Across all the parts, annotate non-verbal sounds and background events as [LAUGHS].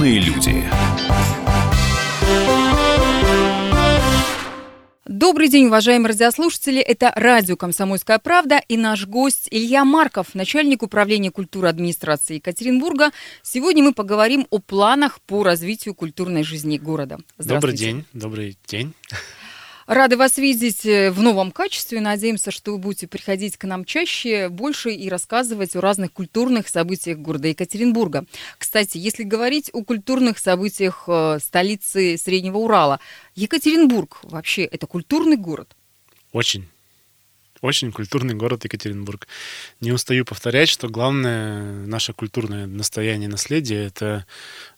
Культурные люди. Добрый день, уважаемые радиослушатели. Это радио «Комсомольская правда» и наш гость Илья Марков, начальник управления культуры администрации Екатеринбурга. Сегодня мы поговорим о планах по развитию культурной жизни города. Добрый день, добрый день. Рады вас видеть э, в новом качестве. Надеемся, что вы будете приходить к нам чаще, больше и рассказывать о разных культурных событиях города Екатеринбурга. Кстати, если говорить о культурных событиях э, столицы Среднего Урала, Екатеринбург вообще это культурный город? Очень. Очень культурный город Екатеринбург. Не устаю повторять, что главное наше культурное настояние наследие — это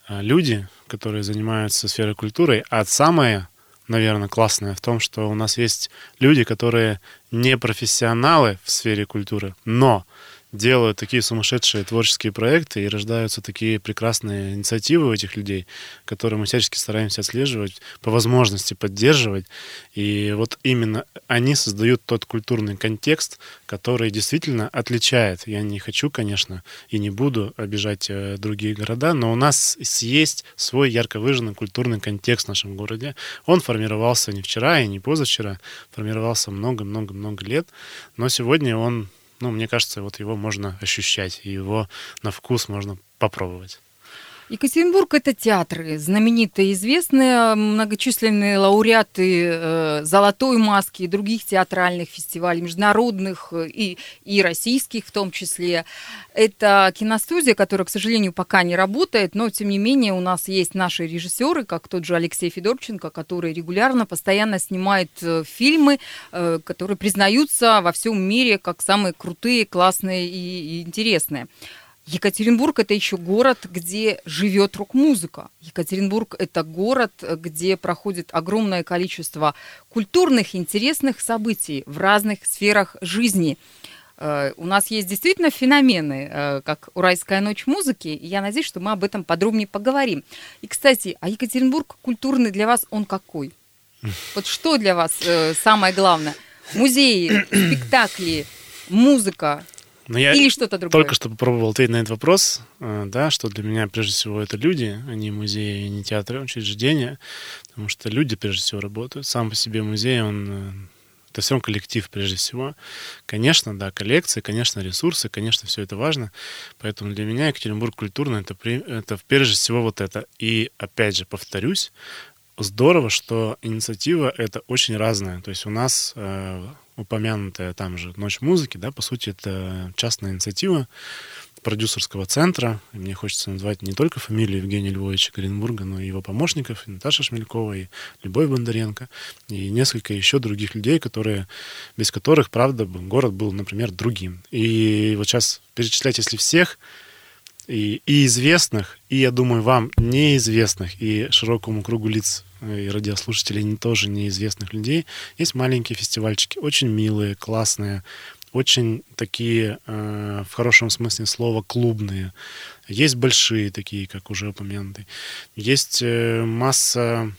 э, люди, которые занимаются сферой культуры, а самое наверное, классное в том, что у нас есть люди, которые не профессионалы в сфере культуры, но делают такие сумасшедшие творческие проекты и рождаются такие прекрасные инициативы у этих людей, которые мы всячески стараемся отслеживать, по возможности поддерживать. И вот именно они создают тот культурный контекст, который действительно отличает. Я не хочу, конечно, и не буду обижать э, другие города, но у нас есть свой ярко выраженный культурный контекст в нашем городе. Он формировался не вчера и не позавчера, формировался много-много-много лет, но сегодня он ну, мне кажется, вот его можно ощущать, его на вкус можно попробовать. Екатеринбург – это театры, знаменитые, известные, многочисленные лауреаты э, «Золотой маски» и других театральных фестивалей, международных э, и, и российских в том числе. Это киностудия, которая, к сожалению, пока не работает, но, тем не менее, у нас есть наши режиссеры, как тот же Алексей Федорченко, который регулярно, постоянно снимает э, фильмы, которые признаются во всем мире как самые крутые, классные и интересные. Екатеринбург это еще город, где живет рок-музыка. Екатеринбург это город, где проходит огромное количество культурных, интересных событий в разных сферах жизни. Э, у нас есть действительно феномены, э, как Уральская ночь музыки, и я надеюсь, что мы об этом подробнее поговорим. И, кстати, а Екатеринбург культурный для вас, он какой? Вот что для вас э, самое главное? Музеи, спектакли, музыка, но я Или что-то другое. Только что попробовал ответить на этот вопрос, э, да, что для меня прежде всего это люди, а не музеи, не театры, а учреждения, потому что люди прежде всего работают. Сам по себе музей, он э, это все коллектив прежде всего. Конечно, да, коллекции, конечно, ресурсы, конечно, все это важно. Поэтому для меня Екатеринбург культурный это, это прежде всего вот это. И опять же повторюсь, здорово, что инициатива это очень разная. То есть у нас э, упомянутая там же «Ночь музыки», да, по сути, это частная инициатива продюсерского центра. Мне хочется назвать не только фамилию Евгения Львовича Коренбурга, но и его помощников, и Наташа Шмелькова, и Любовь Бондаренко, и несколько еще других людей, которые, без которых, правда, город был, например, другим. И вот сейчас перечислять, если всех, и, и известных, и, я думаю, вам неизвестных, и широкому кругу лиц и радиослушателей тоже неизвестных людей, есть маленькие фестивальчики, очень милые, классные, очень такие, э, в хорошем смысле слова, клубные. Есть большие такие, как уже упомянутые. Есть э, масса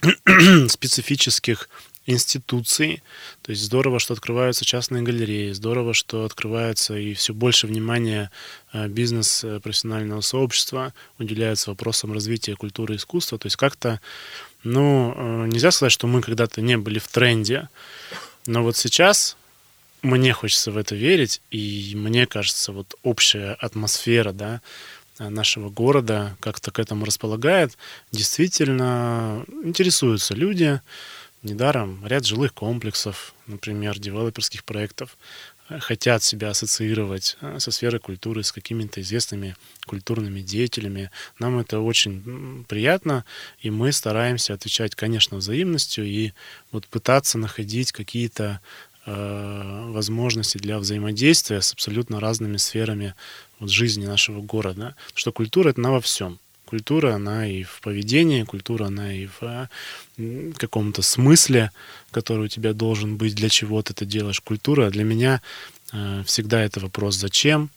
[CLEARS THROAT] специфических институций. То есть здорово, что открываются частные галереи, здорово, что открывается и все больше внимания э, бизнес э, профессионального сообщества уделяется вопросам развития культуры и искусства. То есть как-то, ну, э, нельзя сказать, что мы когда-то не были в тренде, но вот сейчас мне хочется в это верить, и мне кажется, вот общая атмосфера, да, нашего города как-то к этому располагает. Действительно интересуются люди, Недаром ряд жилых комплексов, например, девелоперских проектов, э, хотят себя ассоциировать э, со сферой культуры, с какими-то известными культурными деятелями. Нам это очень приятно, и мы стараемся отвечать, конечно, взаимностью и вот пытаться находить какие-то э, возможности для взаимодействия с абсолютно разными сферами вот, жизни нашего города. Что культура — это на во всем. Культура, она и в поведении, культура, она и в каком-то смысле, который у тебя должен быть, для чего ты это делаешь. Культура для меня э, всегда это вопрос «зачем?».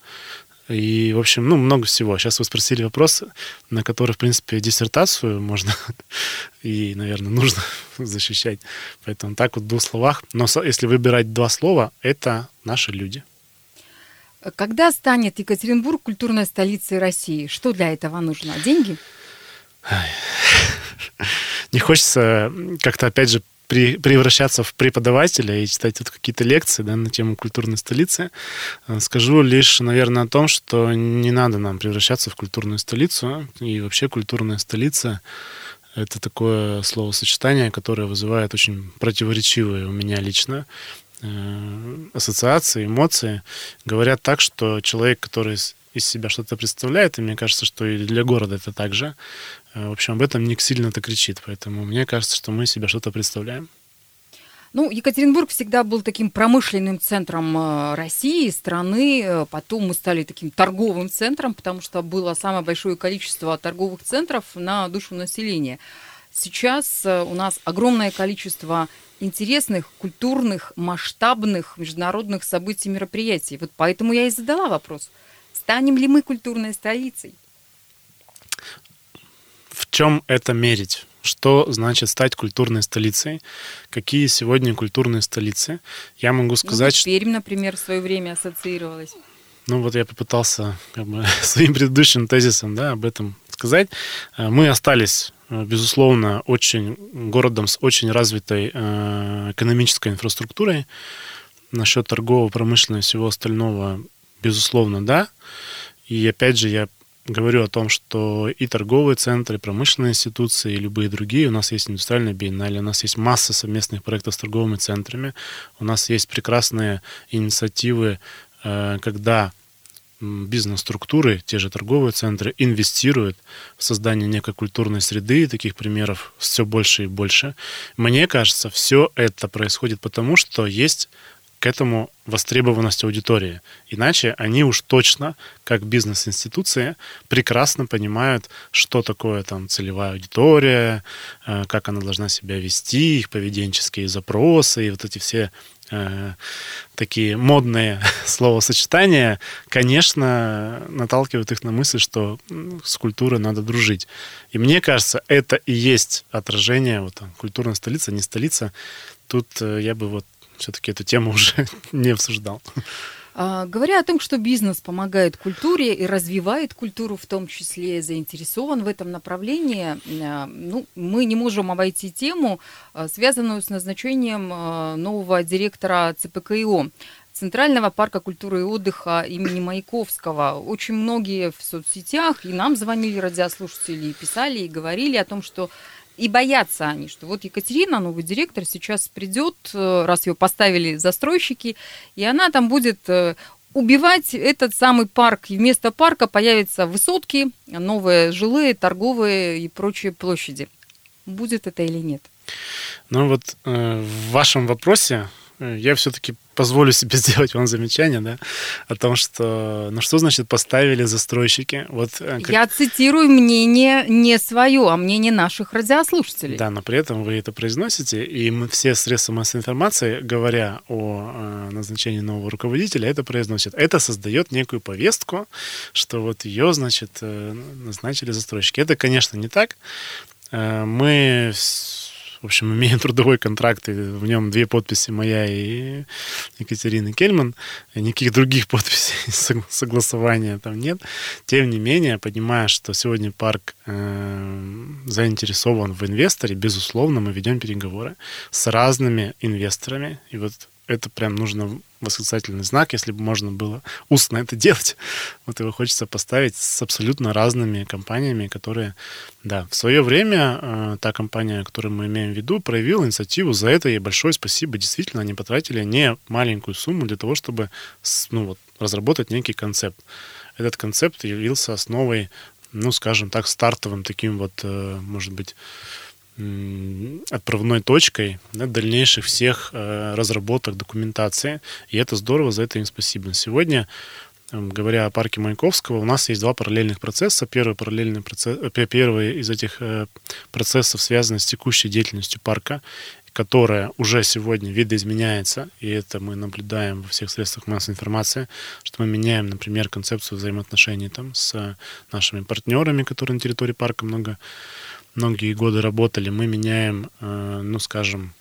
И, в общем, ну, много всего. Сейчас вы спросили вопрос, на который, в принципе, диссертацию можно [LAUGHS] и, наверное, нужно [LAUGHS] защищать. Поэтому так вот в двух словах. Но если выбирать два слова, это наши люди. Когда станет Екатеринбург культурной столицей России? Что для этого нужно? Деньги? Не хочется как-то, опять же, при, превращаться в преподавателя и читать вот какие-то лекции да, на тему культурной столицы. Э, скажу лишь, наверное, о том, что не надо нам превращаться в культурную столицу. И вообще культурная столица — это такое словосочетание, которое вызывает очень противоречивые у меня лично ассоциации, эмоции. Говорят так, что человек, который из себя что-то представляет, и мне кажется, что и для города это так же. Э, в общем, об этом не сильно-то кричит, поэтому мне кажется, что мы из себя что-то представляем. Ну, Екатеринбург всегда был таким промышленным центром э, России, страны. Э, потом мы стали таким торговым центром, потому что было самое большое количество торговых центров на душу населения. Сейчас у нас огромное количество интересных, культурных, масштабных международных событий, мероприятий. Вот поэтому я и задала вопрос – Станем ли мы культурной столицей? В чем это мерить? Что значит стать культурной столицей? Какие сегодня культурные столицы? Я могу ну, сказать, ну, Пермь, например, в свое время ассоциировалась. Ну вот я попытался как бы, [LAUGHS] своим предыдущим тезисом да, об этом сказать. Э, мы остались, безусловно, очень городом с очень развитой э, экономической инфраструктурой. Насчет торгового, промышленного и всего остального Безусловно, да. И опять же, я говорю о том, что и торговые центры, и промышленные институции, и любые другие, у нас есть индустриальная биеннале, у нас есть масса совместных проектов с торговыми центрами, у нас есть прекрасные инициативы, э, когда бизнес-структуры, те же торговые центры, инвестируют в создание некой культурной среды, и таких примеров все больше и больше. Мне кажется, все это происходит потому, что есть к этому востребованность аудитории. Иначе они уж точно, как бизнес-институции, прекрасно понимают, что такое там целевая аудитория, э, как она должна себя вести, их поведенческие запросы и вот эти все э, такие модные [LAUGHS] словосочетания, конечно, наталкивают их на мысль, что с культурой надо дружить. И мне кажется, это и есть отражение вот, там, культурная столица, не столица. Тут э, я бы вот все-таки эту тему [LAUGHS] уже не обсуждал. А, говоря о том, что бизнес помогает культуре и развивает культуру, в том числе заинтересован в этом направлении, а, ну, мы не можем обойти тему, а, связанную с назначением нового директора ЦПКИО. Центрального парка культуры и отдыха имени Маяковского. Очень многие в соцсетях, и нам звонили радиослушатели, и писали, и говорили о том, что и боятся они, что вот Екатерина, новый директор, сейчас придет, э, раз ее поставили застройщики, и она там будет э, убивать этот самый парк. И вместо парка появятся высотки, новые жилые, торговые и прочие площади. Будет это или нет? Ну вот э, в вашем вопросе я все-таки позволю себе [LAUGHS] сделать вам замечание, да, о том, что, ну что значит поставили застройщики? Вот, э, как... Я цитирую мнение не свое, а мнение наших радиослушателей. Да, но при этом вы это произносите, и мы все средства массовой информации, говоря о э, назначении нового руководителя, это произносят. Это создает некую повестку, что вот ее, значит, э, назначили застройщики. Это, конечно, не так. Мы в общем, [LAUGHS] имеем трудовой контракт, и в нем две подписи моя и Екатерины Кельман. Никаких других [LAUGHS] подписей согласования там нет. Тем не менее, понимая, что сегодня парк э, заинтересован в инвесторе, безусловно, мы ведем переговоры с разными инвесторами. И вот это прям нужно восклицательный знак, если бы можно было устно это делать. Вот его хочется поставить с абсолютно разными компаниями, которые, да, в свое время э, та компания, которую мы имеем в виду, проявила инициативу. За это ей большое спасибо. Действительно, они потратили не маленькую сумму для того, чтобы ну, вот, разработать некий концепт. Этот концепт явился основой, ну, скажем так, стартовым таким вот, э, может быть, отправной точкой да, дальнейших всех э, разработок документации. И это здорово, за это им спасибо. Сегодня, э, говоря о парке Маяковского, у нас есть два параллельных процесса. Первый, параллельный процесс, э, первый из этих э, процессов связан с текущей деятельностью парка, которая уже сегодня видоизменяется, и это мы наблюдаем во всех средствах массовой информации, что мы меняем, например, концепцию взаимоотношений там, с нашими партнерами, которые на территории парка много многие годы работали, мы меняем, э, ну, скажем,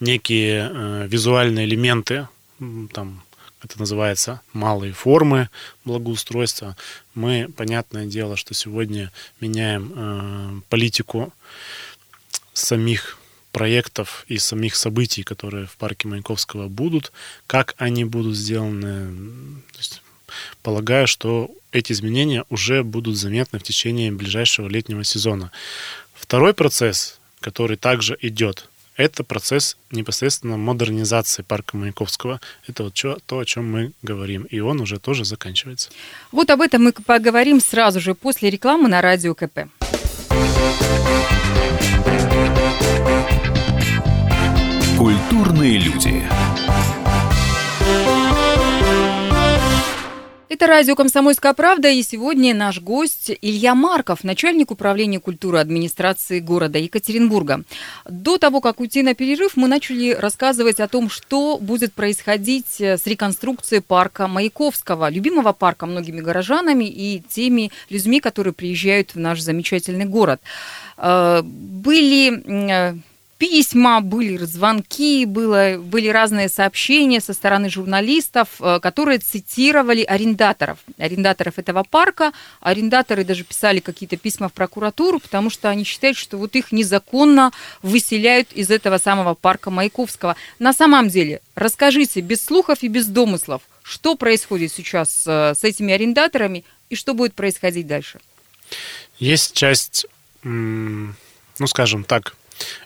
некие э, визуальные элементы, там, это называется малые формы благоустройства. Мы, понятное дело, что сегодня меняем э, политику самих проектов и самих событий, которые в парке Маяковского будут, как они будут сделаны. То есть, полагаю, что эти изменения уже будут заметны в течение ближайшего летнего сезона. Второй процесс, который также идет, это процесс непосредственно модернизации парка Маяковского. Это вот чё, то, о чем мы говорим. И он уже тоже заканчивается. Вот об этом мы поговорим сразу же после рекламы на радио КП. Культурные люди. Это радио «Комсомольская правда» и сегодня наш гость Илья Марков, начальник управления культуры администрации города Екатеринбурга. До того, как уйти на перерыв, мы начали рассказывать о том, что будет происходить с реконструкцией парка Маяковского, любимого парка многими горожанами и теми людьми, которые приезжают в наш замечательный город. Э, были э, письма, были звонки, было, были разные сообщения со стороны журналистов, э, которые цитировали арендаторов, арендаторов этого парка. Арендаторы даже писали какие-то письма в прокуратуру, потому что они считают, что вот их незаконно выселяют из этого самого парка Маяковского. На самом деле, расскажите без слухов и без домыслов, что происходит сейчас э, с этими арендаторами и что будет происходить дальше? Есть часть, ну, скажем так,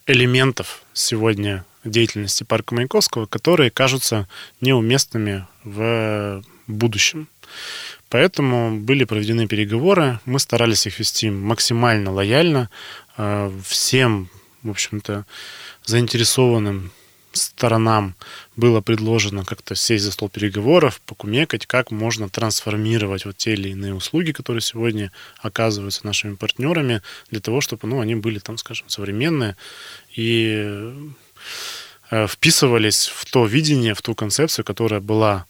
элементов сегодня деятельности парка Маяковского, которые кажутся неуместными в будущем. Поэтому были проведены переговоры, мы старались их вести максимально лояльно, э, всем, в общем-то, заинтересованным сторонам было предложено как-то сесть за стол переговоров, покумекать, как можно трансформировать вот те или иные услуги, которые сегодня оказываются нашими партнерами, для того, чтобы ну, они были там, скажем, современные и э, вписывались в то видение, в ту концепцию, которая была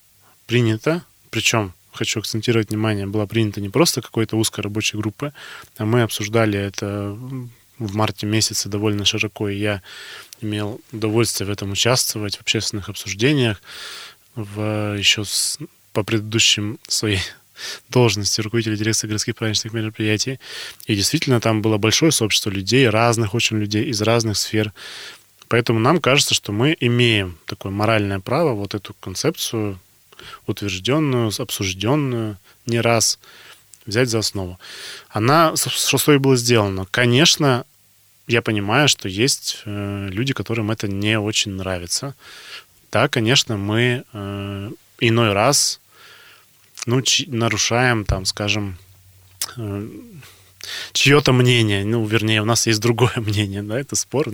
принята, причем хочу акцентировать внимание, была принята не просто какой-то узкой рабочей группы, а мы обсуждали это в марте месяце довольно широко, и я имел удовольствие в этом участвовать, в общественных обсуждениях, в, еще с, по предыдущим своей [LAUGHS] должности руководителя дирекции городских праздничных мероприятий. И действительно там было большое сообщество людей, разных очень людей, из разных сфер. Поэтому нам кажется, что мы имеем такое моральное право вот эту концепцию утвержденную, обсужденную не раз взять за основу. Она, что с было сделано? Конечно, я понимаю, что есть э, люди, которым это не очень нравится. Да, конечно, мы э, иной раз ну, нарушаем, там, скажем, э, чье-то мнение. Ну, вернее, у нас есть другое [LAUGHS] мнение, да, это спор.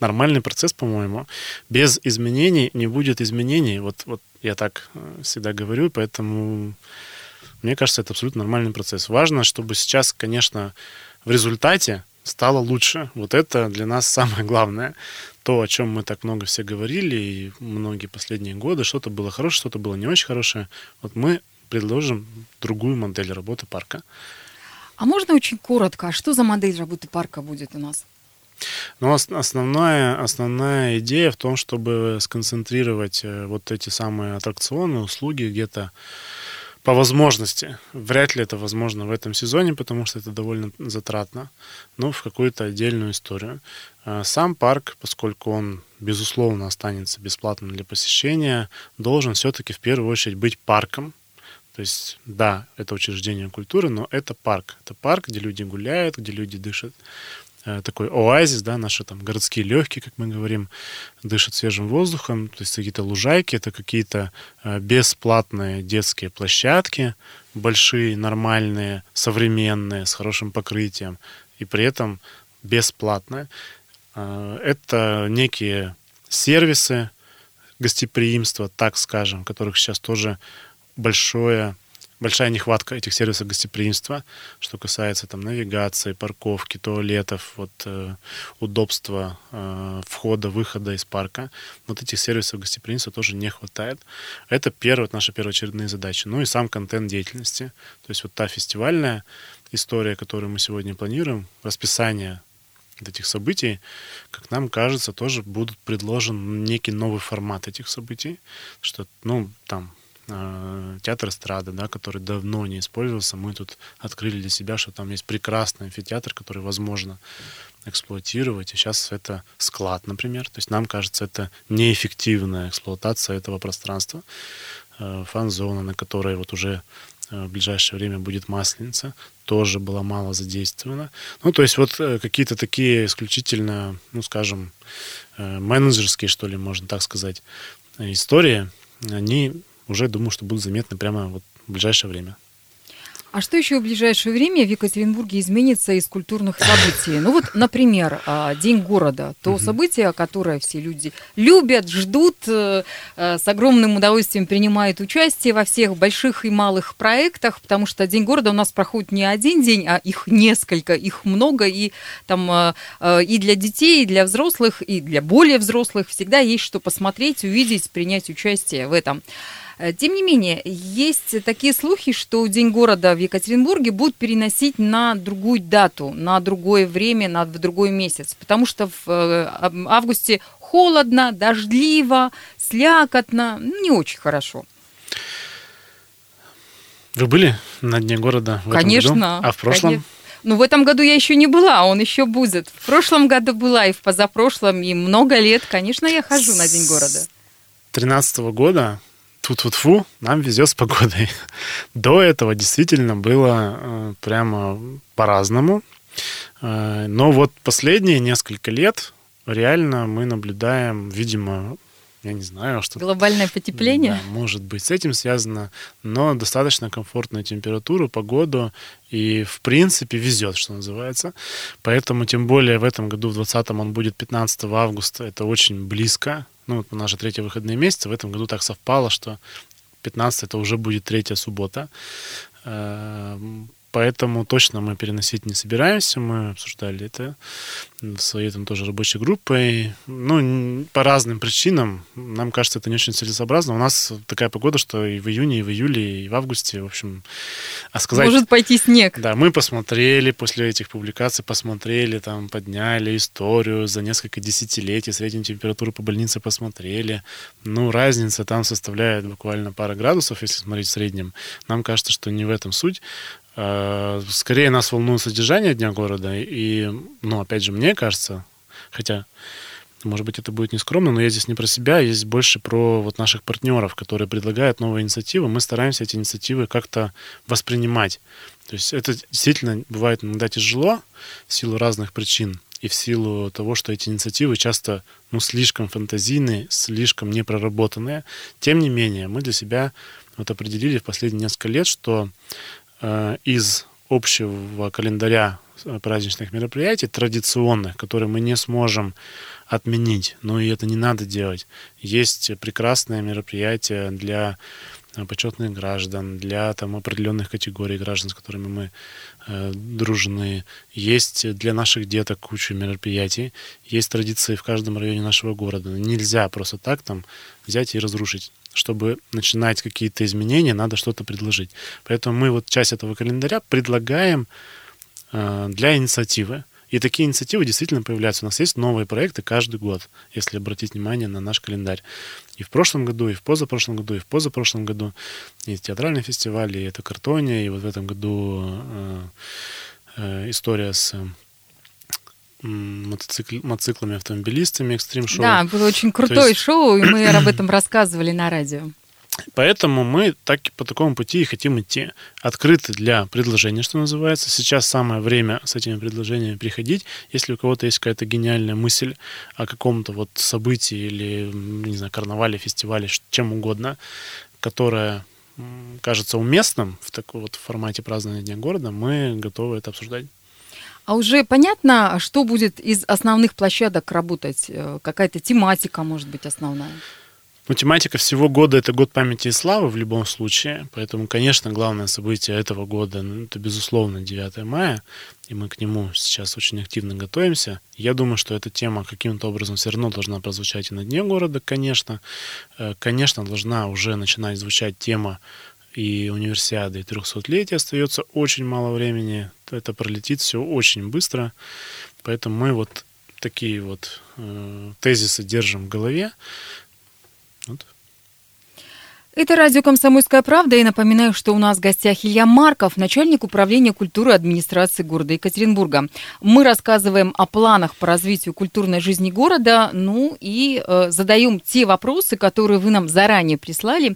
Нормальный процесс, по-моему. Без изменений не будет изменений. Вот, вот я так всегда говорю, поэтому мне кажется, это абсолютно нормальный процесс. Важно, чтобы сейчас, конечно, в результате стало лучше. Вот это для нас [LAUGHS] самое главное. То, о чем мы так много все говорили, и многие последние годы, что-то было хорошее, что-то было не очень хорошее. Вот мы предложим другую модель работы парка. А можно очень коротко, а что за модель работы парка будет у нас? Ну, основная, основная идея в том, чтобы сконцентрировать э, вот эти самые аттракционы, услуги где-то по возможности. Вряд ли это возможно в этом сезоне, потому что это довольно затратно, но в какую-то отдельную историю. А сам парк, поскольку он, безусловно, останется бесплатным для посещения, должен все-таки в первую очередь быть парком. То есть, да, это учреждение культуры, но это парк. Это парк, где люди гуляют, где люди дышат такой оазис, да, наши там городские легкие, как мы говорим, дышат свежим воздухом, то есть какие-то лужайки, это какие-то э, бесплатные детские площадки, большие, нормальные, современные, с хорошим покрытием, и при этом бесплатные. Э, это некие сервисы гостеприимства, так скажем, которых сейчас тоже большое большая нехватка этих сервисов гостеприимства, что касается там навигации, парковки, туалетов, вот э, удобства э, входа, выхода из парка. Вот этих сервисов гостеприимства тоже не хватает. Это первая, вот наша первоочередная задача. Ну и сам контент деятельности. То есть вот та фестивальная история, которую мы сегодня планируем, расписание этих событий, как нам кажется, тоже будут предложен некий новый формат этих событий, что, ну, там, театр эстрады, да, который давно не использовался. Мы тут открыли для себя, что там есть прекрасный амфитеатр, который возможно эксплуатировать. И сейчас это склад, например. То есть нам кажется, это неэффективная эксплуатация этого пространства. Э, фан-зона, на которой вот уже э, в ближайшее время будет масленица, тоже была мало задействована. Ну, то есть вот э, какие-то такие исключительно, ну, скажем, менеджерские, что ли, можно так сказать, истории, они уже, думаю, что будут заметны прямо вот в ближайшее время. А что еще в ближайшее время в Екатеринбурге изменится из культурных событий? Ну вот, например, а, День города. То угу. событие, которое все люди любят, ждут, э, э, с огромным удовольствием принимают участие во всех больших и малых проектах, потому что День города у нас проходит не один день, а их несколько, их много, и там э, и для детей, и для взрослых, и для более взрослых всегда есть что посмотреть, увидеть, принять участие в этом. Э, тем не менее, есть такие слухи, что День города в Екатеринбурге будут переносить на другую дату, на другое время, на в другой месяц, потому что в э, августе холодно, дождливо, слякотно, ну, не очень хорошо. Вы были на Дне города в Конечно, этом году? А в прошлом? Конечно. Ну, в этом году я еще не была, он еще будет. В прошлом году была и в позапрошлом, и много лет, конечно, я хожу на День города. 2013 года тут вот фу нам везет с погодой. [LAUGHS] До этого действительно было э, прямо по-разному. Э, но вот последние несколько лет реально мы наблюдаем, видимо, я не знаю, что... Глобальное потепление? Да, может быть, с этим связано, но достаточно комфортную температуру, погоду, и, в принципе, везет, что называется. Поэтому, тем более, в этом году, в 2020 он будет 15 августа, это очень близко ну, нас же третьи выходные месяцы, в этом году так совпало, что 15 это уже будет третья суббота. Эм, Поэтому точно мы переносить не собираемся. Мы обсуждали это своей там тоже рабочей группой. Ну, по разным причинам. Нам кажется, это не очень целесообразно. У нас такая погода, что и в июне, и в июле, и в августе, в общем... А сказать... Может пойти снег. Да, мы посмотрели после этих публикаций, посмотрели, там, подняли историю за несколько десятилетий, среднюю температуру по больнице посмотрели. Ну, разница там составляет буквально пара градусов, если смотреть в среднем. Нам кажется, что не в этом суть. Э, скорее нас волнует содержание Дня города. И, ну, опять же, мне кажется, хотя, может быть, это будет нескромно, но я здесь не про себя, я здесь больше про вот наших партнеров, которые предлагают новые инициативы. Мы стараемся эти инициативы как-то воспринимать. То есть это действительно бывает иногда тяжело в силу разных причин и в силу того, что эти инициативы часто ну, слишком фантазийные, слишком непроработанные. Тем не менее, мы для себя вот определили в последние несколько лет, что Э, из общего календаря праздничных мероприятий, традиционных, которые мы не сможем отменить, но и это не надо делать. Есть прекрасные мероприятия для э, почетных граждан, для там, определенных категорий граждан, с которыми мы э, дружны. Есть для наших деток куча мероприятий. Есть традиции в каждом районе нашего города. Нельзя просто так там взять и разрушить чтобы начинать какие-то изменения, надо что-то предложить. Поэтому мы вот часть этого календаря предлагаем э, для инициативы. И такие инициативы действительно появляются. У нас есть новые проекты каждый год, если обратить внимание на наш календарь. И в прошлом году, и в позапрошлом году, и в позапрошлом году есть театральный фестиваль, и это картония, и вот в этом году э, э, история с мотоцикл, мотоциклами, автомобилистами, экстрим-шоу. Да, было очень крутое есть... шоу, и мы об [CLEARS THROAT] этом рассказывали на радио. Поэтому мы так по такому пути и хотим идти. Открыты для предложения, что называется. Сейчас самое время с этими предложениями приходить. Если у кого-то есть какая-то гениальная мысль о каком-то вот событии или, не знаю, карнавале, фестивале, чем угодно, которая кажется уместным в таком вот формате празднования Дня города, мы готовы это обсуждать. А уже понятно, что будет из основных площадок работать? Э, какая-то тематика, может быть, основная? Ну, тематика всего года – это год памяти и славы в любом случае. Поэтому, конечно, главное событие этого года ну, – это, безусловно, 9 мая. И мы к нему сейчас очень активно готовимся. Я думаю, что эта тема каким-то образом все равно должна прозвучать и на Дне города, конечно. Э, конечно, должна уже начинать звучать тема и универсиады, и 300-летия остается очень мало времени. Это пролетит все очень быстро. Поэтому мы вот такие вот э, тезисы держим в голове. Вот. Это радио «Комсомольская правда». И напоминаю, что у нас в гостях Илья Марков, начальник управления культуры администрации города Екатеринбурга. Мы рассказываем о планах по развитию культурной жизни города, ну и э, задаем те вопросы, которые вы нам заранее прислали.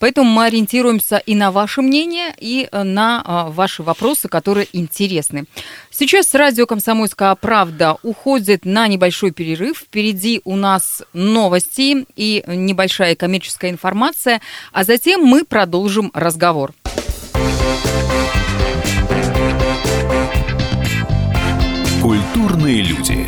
Поэтому мы ориентируемся и на ваше мнение, и э, на э, ваши вопросы, которые интересны. Сейчас радио «Комсомольская правда» уходит на небольшой перерыв. Впереди у нас новости и небольшая коммерческая информация, а затем мы продолжим разговор. Культурные люди.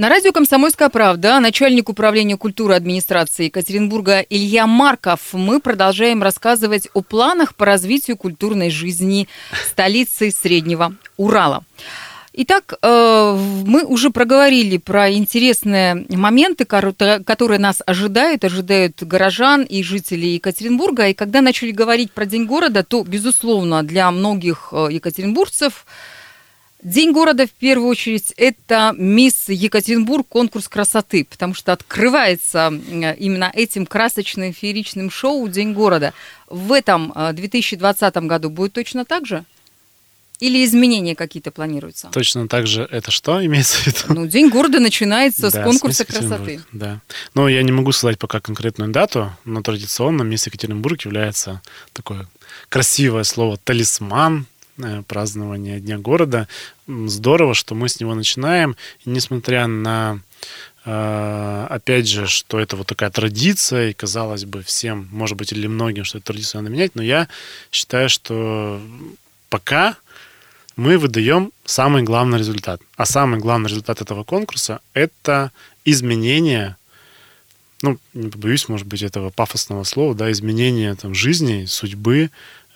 На радио «Комсомольская правда» начальник управления культуры администрации Екатеринбурга Илья Марков. Мы продолжаем рассказывать о планах по развитию культурной жизни столицы Среднего Урала. Итак, э, мы уже проговорили про интересные моменты, которые нас ожидают, ожидают горожан и жителей Екатеринбурга. И когда начали говорить про День города, то, безусловно, для многих э, екатеринбургцев – День города, в первую очередь, это «Мисс Екатеринбург. Конкурс красоты», потому что открывается именно этим красочным фееричным шоу «День города». В этом 2020 э, году будет точно так же? Или изменения какие-то планируются? Точно так же это что имеется в виду? Ну, День города начинается да, с конкурса с красоты. Да. Но я не могу сказать пока конкретную дату, но традиционно Мисс Екатеринбург является такое красивое слово «талисман», Э, празднования Дня города. Здорово, что мы с него начинаем. И несмотря на э, опять же, что это вот такая традиция, и казалось бы всем, может быть, или многим, что эту традицию надо менять, но я считаю, что пока мы выдаем самый главный результат. А самый главный результат этого конкурса – это изменение, ну, не побоюсь, может быть, этого пафосного слова, да, изменение там, жизни, судьбы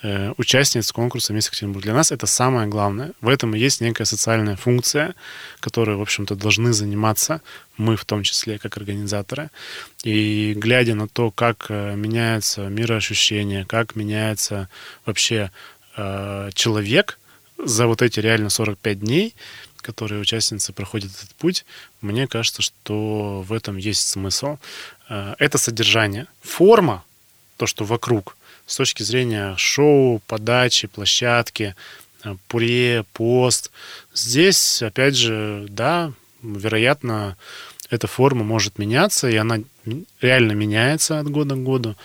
Э, участниц конкурса «Мисс Екатеринбург». Для нас это самое главное. В этом и есть некая социальная функция, которой, в общем-то, должны заниматься мы в том числе, как организаторы. И глядя на то, как э, меняется мироощущение, как меняется вообще э, человек за вот эти реально 45 дней, которые участницы проходят этот путь, мне кажется, что в этом есть смысл. Это содержание. Форма, то, что вокруг – с точки зрения шоу, подачи, площадки, э, пуре, пост. Здесь, опять же, да, вероятно, эта форма может меняться, и она реально меняется от года к году.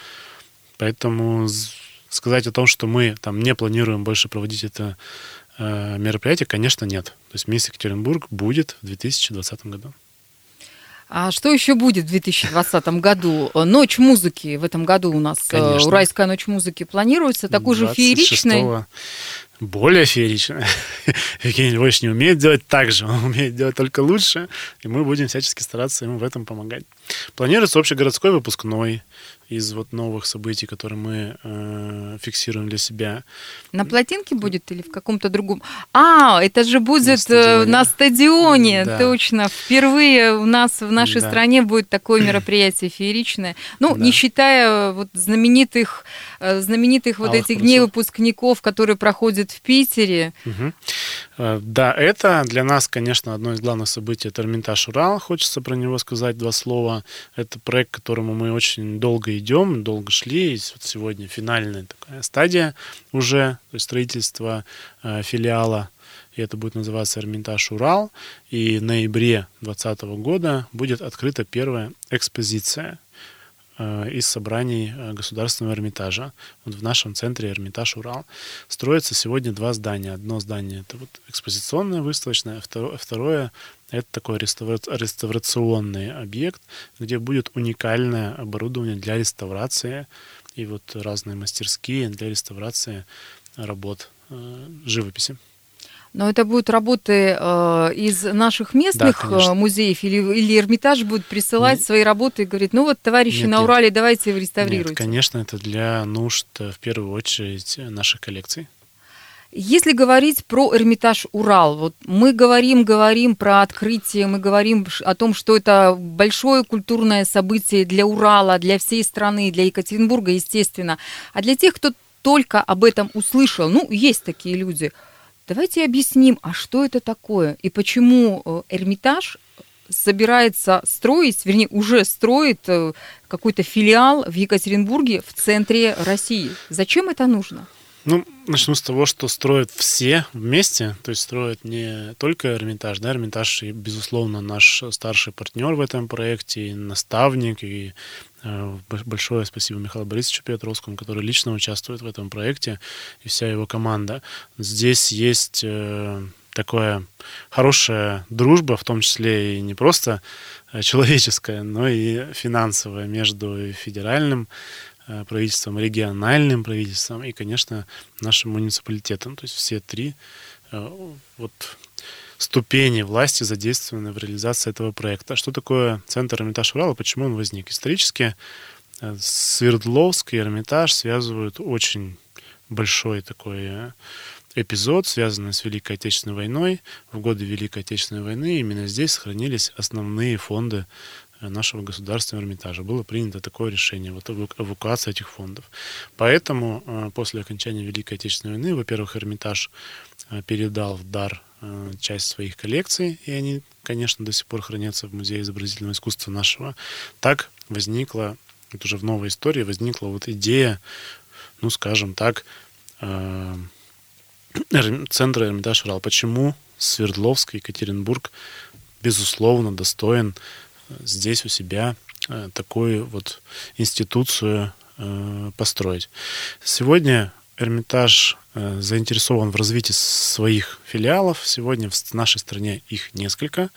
Поэтому сказать о том, что мы там не планируем больше проводить это э, мероприятие, конечно, нет. То есть Мисс Екатеринбург будет в 2020 году. А что еще будет в 2020 году? Ночь музыки в этом году у нас, э, Конечно. Уральская ночь музыки планируется, такой же фееричной. Более фееричная. [LAUGHS] Евгений Львович не умеет делать так же, [LAUGHS] он умеет делать только лучше, и мы будем всячески стараться ему в этом помогать. Планируется общегородской выпускной, из вот новых событий, которые мы э, фиксируем для себя. На плотинке будет или в каком-то другом? А, это же будет на стадионе, на стадионе да. точно. Впервые у нас в нашей да. стране будет такое мероприятие фееричное. Ну, да. не считая вот знаменитых, э, знаменитых вот Алых этих парусов. дней выпускников, которые проходят в Питере. Угу. Да, это для нас, конечно, одно из главных событий. Это Эрмитаж Урал. Хочется про него сказать два слова. Это проект, которому мы очень долго идем, долго шли. И вот сегодня финальная такая стадия уже, то есть строительство э, филиала и это будет называться Эрмитаж Урал. И в ноябре 2020 года будет открыта первая экспозиция э, из собраний э, Государственного Эрмитажа. Вот в нашем центре Эрмитаж Урал. Строится сегодня два здания. Одно здание это вот экспозиционное, выставочное, а второе, второе это такой реставрационный объект, где будет уникальное оборудование для реставрации и вот разные мастерские для реставрации работ э, живописи. Но это будут работы э, из наших местных да, э, музеев или, или Эрмитаж будет присылать нет. свои работы и говорит, ну вот, товарищи нет, на Урале, нет. давайте реставрируйте. Нет, конечно, это для нужд, в первую очередь, наших коллекций. Если говорить про Эрмитаж Урал, вот мы говорим, говорим про открытие, мы говорим о том, что это большое культурное событие для Урала, для всей страны, для Екатеринбурга, естественно. А для тех, кто только об этом услышал, ну, есть такие люди, давайте объясним, а что это такое и почему э, Эрмитаж собирается строить, вернее, уже строит э, какой-то филиал в Екатеринбурге в центре России. Зачем это нужно? Ну, начну с того, что строят все вместе, то есть строят не только Эрмитаж, да, Эрмитаж, и, безусловно, наш старший партнер в этом проекте, и наставник, и э, большое спасибо Михаилу Борисовичу Петровскому, который лично участвует в этом проекте, и вся его команда. Здесь есть э, такая хорошая дружба, в том числе и не просто э, человеческая, но и финансовая между федеральным правительством, региональным правительством и, конечно, нашим муниципалитетом. То есть все три э, вот ступени власти задействованы в реализации этого проекта. Что такое Центр Эрмитаж Урала, почему он возник? Исторически э, Свердловск и Эрмитаж связывают очень большой такой эпизод, связанный с Великой Отечественной войной. В годы Великой Отечественной войны именно здесь сохранились основные фонды нашего государственного Эрмитажа. Было принято такое решение, вот эвакуация этих фондов. Поэтому э, после окончания Великой Отечественной войны, во-первых, Эрмитаж э, передал в дар э, часть своих коллекций, и они, конечно, до сих пор хранятся в Музее изобразительного искусства нашего. Так возникла, это уже в новой истории, возникла вот идея, ну, скажем так, центра Эрмитаж Урал. Почему Свердловск, Екатеринбург, безусловно, достоин здесь у себя э, такую вот институцию э, построить. Сегодня Эрмитаж э, заинтересован в развитии своих филиалов. Сегодня в нашей стране их несколько.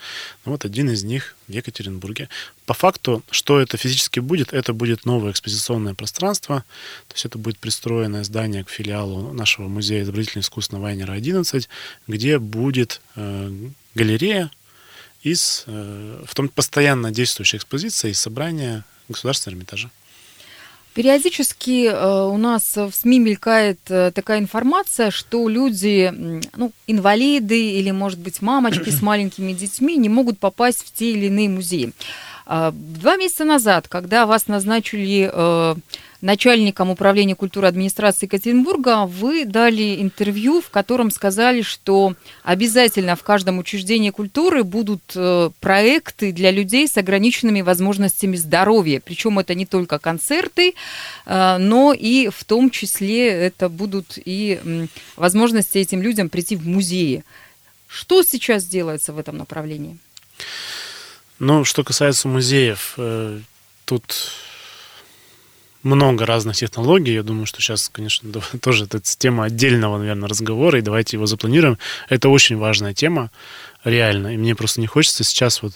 Ну, вот один из них в Екатеринбурге. По факту, что это физически будет? Это будет новое экспозиционное пространство. То есть это будет пристроенное здание к филиалу нашего музея изобразительного искусства Вайнера 11, где будет галерея из, э, в том постоянно действующей экспозиции из собрания Государственного Эрмитажа. Периодически э, у нас в СМИ мелькает э, такая информация, что люди, ну, инвалиды или, может быть, мамочки с [CLEARS THROAT] маленькими детьми не могут попасть в те или иные музеи. А, два месяца назад, когда вас назначили начальником управления культуры администрации Екатеринбурга, вы дали интервью, в котором сказали, что обязательно в каждом учреждении культуры будут э, проекты для людей с ограниченными возможностями здоровья. Причем это не только концерты, э, но и в том числе это будут и возможности этим людям прийти в музеи. Что сейчас делается в этом направлении? Ну, что касается музеев, э, тут много разных технологий. Я думаю, что сейчас, конечно, [LAUGHS] тоже это тема отдельного, наверное, разговора, и давайте его запланируем. Это очень важная тема, реально. И мне просто не хочется сейчас вот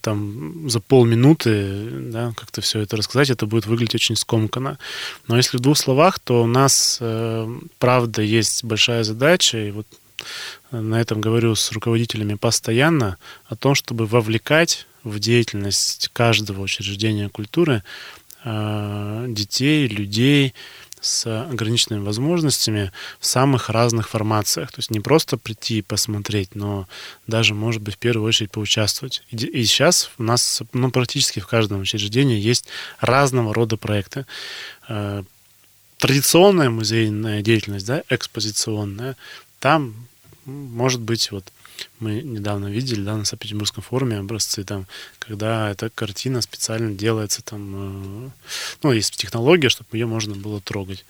там за полминуты да, как-то все это рассказать, это будет выглядеть очень скомканно. Но если в двух словах, то у нас, э, правда, есть большая задача, и вот на этом говорю с руководителями постоянно, о том, чтобы вовлекать в деятельность каждого учреждения культуры Э, детей, людей с ограниченными возможностями в самых разных формациях. То есть не просто прийти и посмотреть, но даже, может быть, в первую очередь поучаствовать. И, и сейчас у нас ну, практически в каждом учреждении есть разного рода проекты. Э, традиционная музейная деятельность, да, экспозиционная, там может быть вот мы недавно видели, да, на Санкт-Петербургском форуме образцы, там, когда эта картина специально делается, там, э, ну, есть технология, чтобы ее можно было трогать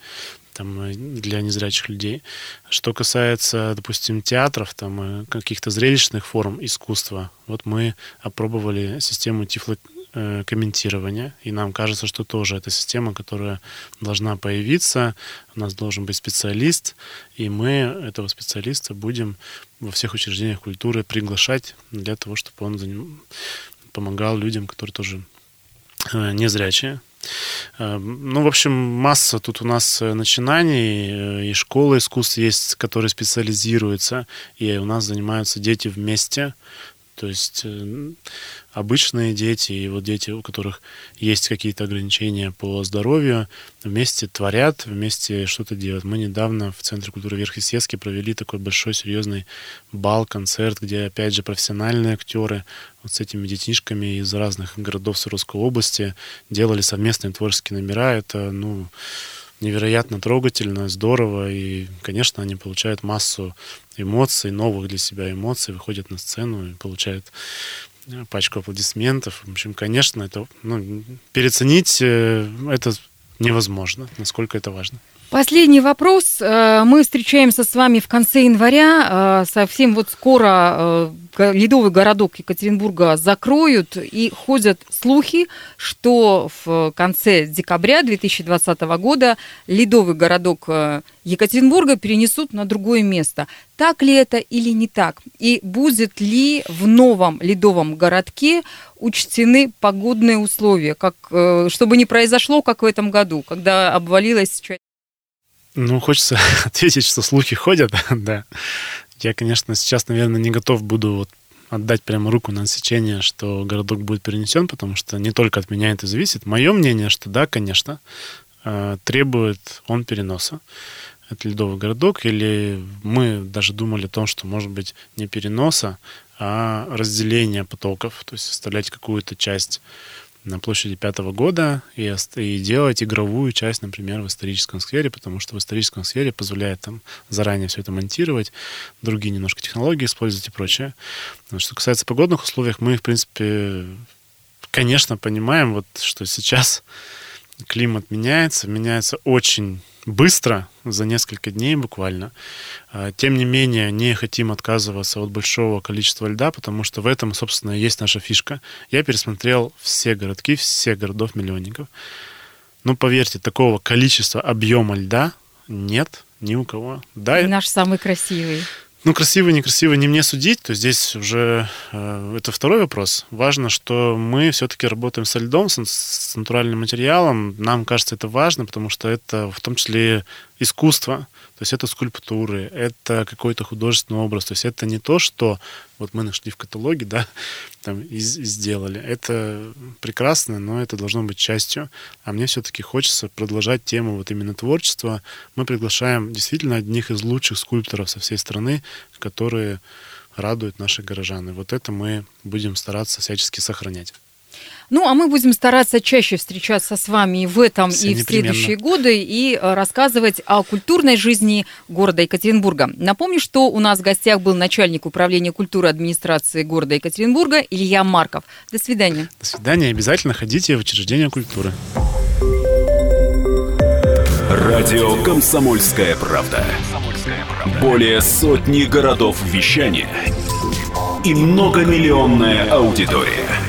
там, э, для незрячих людей. Что касается, допустим, театров, там, э, каких-то зрелищных форм искусства, вот мы опробовали систему тифло Э, комментирования, и нам кажется, что тоже это система, которая должна появиться, у нас должен быть специалист, и мы этого специалиста будем во всех учреждениях культуры приглашать для того, чтобы он помогал людям, которые тоже э, незрячие. Э, ну, в общем, масса тут у нас начинаний, и школы искусств есть, которые специализируются, и у нас занимаются дети вместе, то есть э, обычные дети и вот дети, у которых есть какие-то ограничения по здоровью, вместе творят, вместе что-то делают. Мы недавно в Центре культуры Верхесецке провели такой большой серьезный бал, концерт, где, опять же, профессиональные актеры вот с этими детишками из разных городов Свердловской области делали совместные творческие номера. Это, ну, невероятно трогательно, здорово, и, конечно, они получают массу эмоций, новых для себя эмоций, выходят на сцену и получают пачку аплодисментов. В общем, конечно, это ну, переоценить э, это невозможно, насколько это важно. Последний вопрос. Э, мы встречаемся с вами в конце января. Э, совсем вот скоро э, ледовый городок Екатеринбурга закроют. И ходят слухи, что в конце декабря 2020 года ледовый городок Екатеринбурга перенесут на другое место. Так ли это или не так? И будет ли в новом ледовом городке учтены погодные условия, как, чтобы не произошло, как в этом году, когда обвалилась часть ну, хочется [LAUGHS] ответить, что слухи ходят, [LAUGHS] да. Я, конечно, сейчас, наверное, не готов буду вот отдать прямо руку на отсечение, что городок будет перенесен, потому что не только от меня это зависит. Мое мнение, что да, конечно, э, требует он переноса. Это ледовый городок, или мы даже думали о том, что, может быть, не переноса, а разделения потоков, то есть оставлять какую-то часть на площади пятого года и, и делать игровую часть, например, в историческом сквере, потому что в историческом сквере позволяет там заранее все это монтировать, другие немножко технологии использовать и прочее. Что касается погодных условий, мы, в принципе, конечно, понимаем, вот, что сейчас климат меняется, меняется очень быстро, за несколько дней буквально. А, тем не менее, не хотим отказываться от большого количества льда, потому что в этом, собственно, и есть наша фишка. Я пересмотрел все городки, все городов-миллионников. Ну, поверьте, такого количества объема льда нет ни у кого. Да, и наш самый красивый. Ну, красиво, некрасиво, не мне судить, то здесь уже э, это второй вопрос. Важно, что мы все-таки работаем со льдом, с, с натуральным материалом. Нам кажется это важно, потому что это в том числе искусство, то есть это скульптуры, это какой-то художественный образ, то есть это не то, что вот мы нашли в каталоге, да, [LAUGHS] там и, сделали. Это прекрасно, но это должно быть частью. А мне все-таки хочется продолжать тему вот именно творчества. Мы приглашаем действительно одних из лучших скульпторов со всей страны, которые радуют наших горожан. И вот это мы будем стараться всячески сохранять. Ну, а мы будем стараться чаще встречаться с вами в этом Все и в следующие годы и э, рассказывать о культурной жизни города Екатеринбурга. Напомню, что у нас в гостях был начальник управления культуры администрации города Екатеринбурга Илья Марков. До свидания. До свидания. Обязательно ходите в учреждение культуры. Радио «Комсомольская правда». Более сотни городов вещания и многомиллионная аудитория.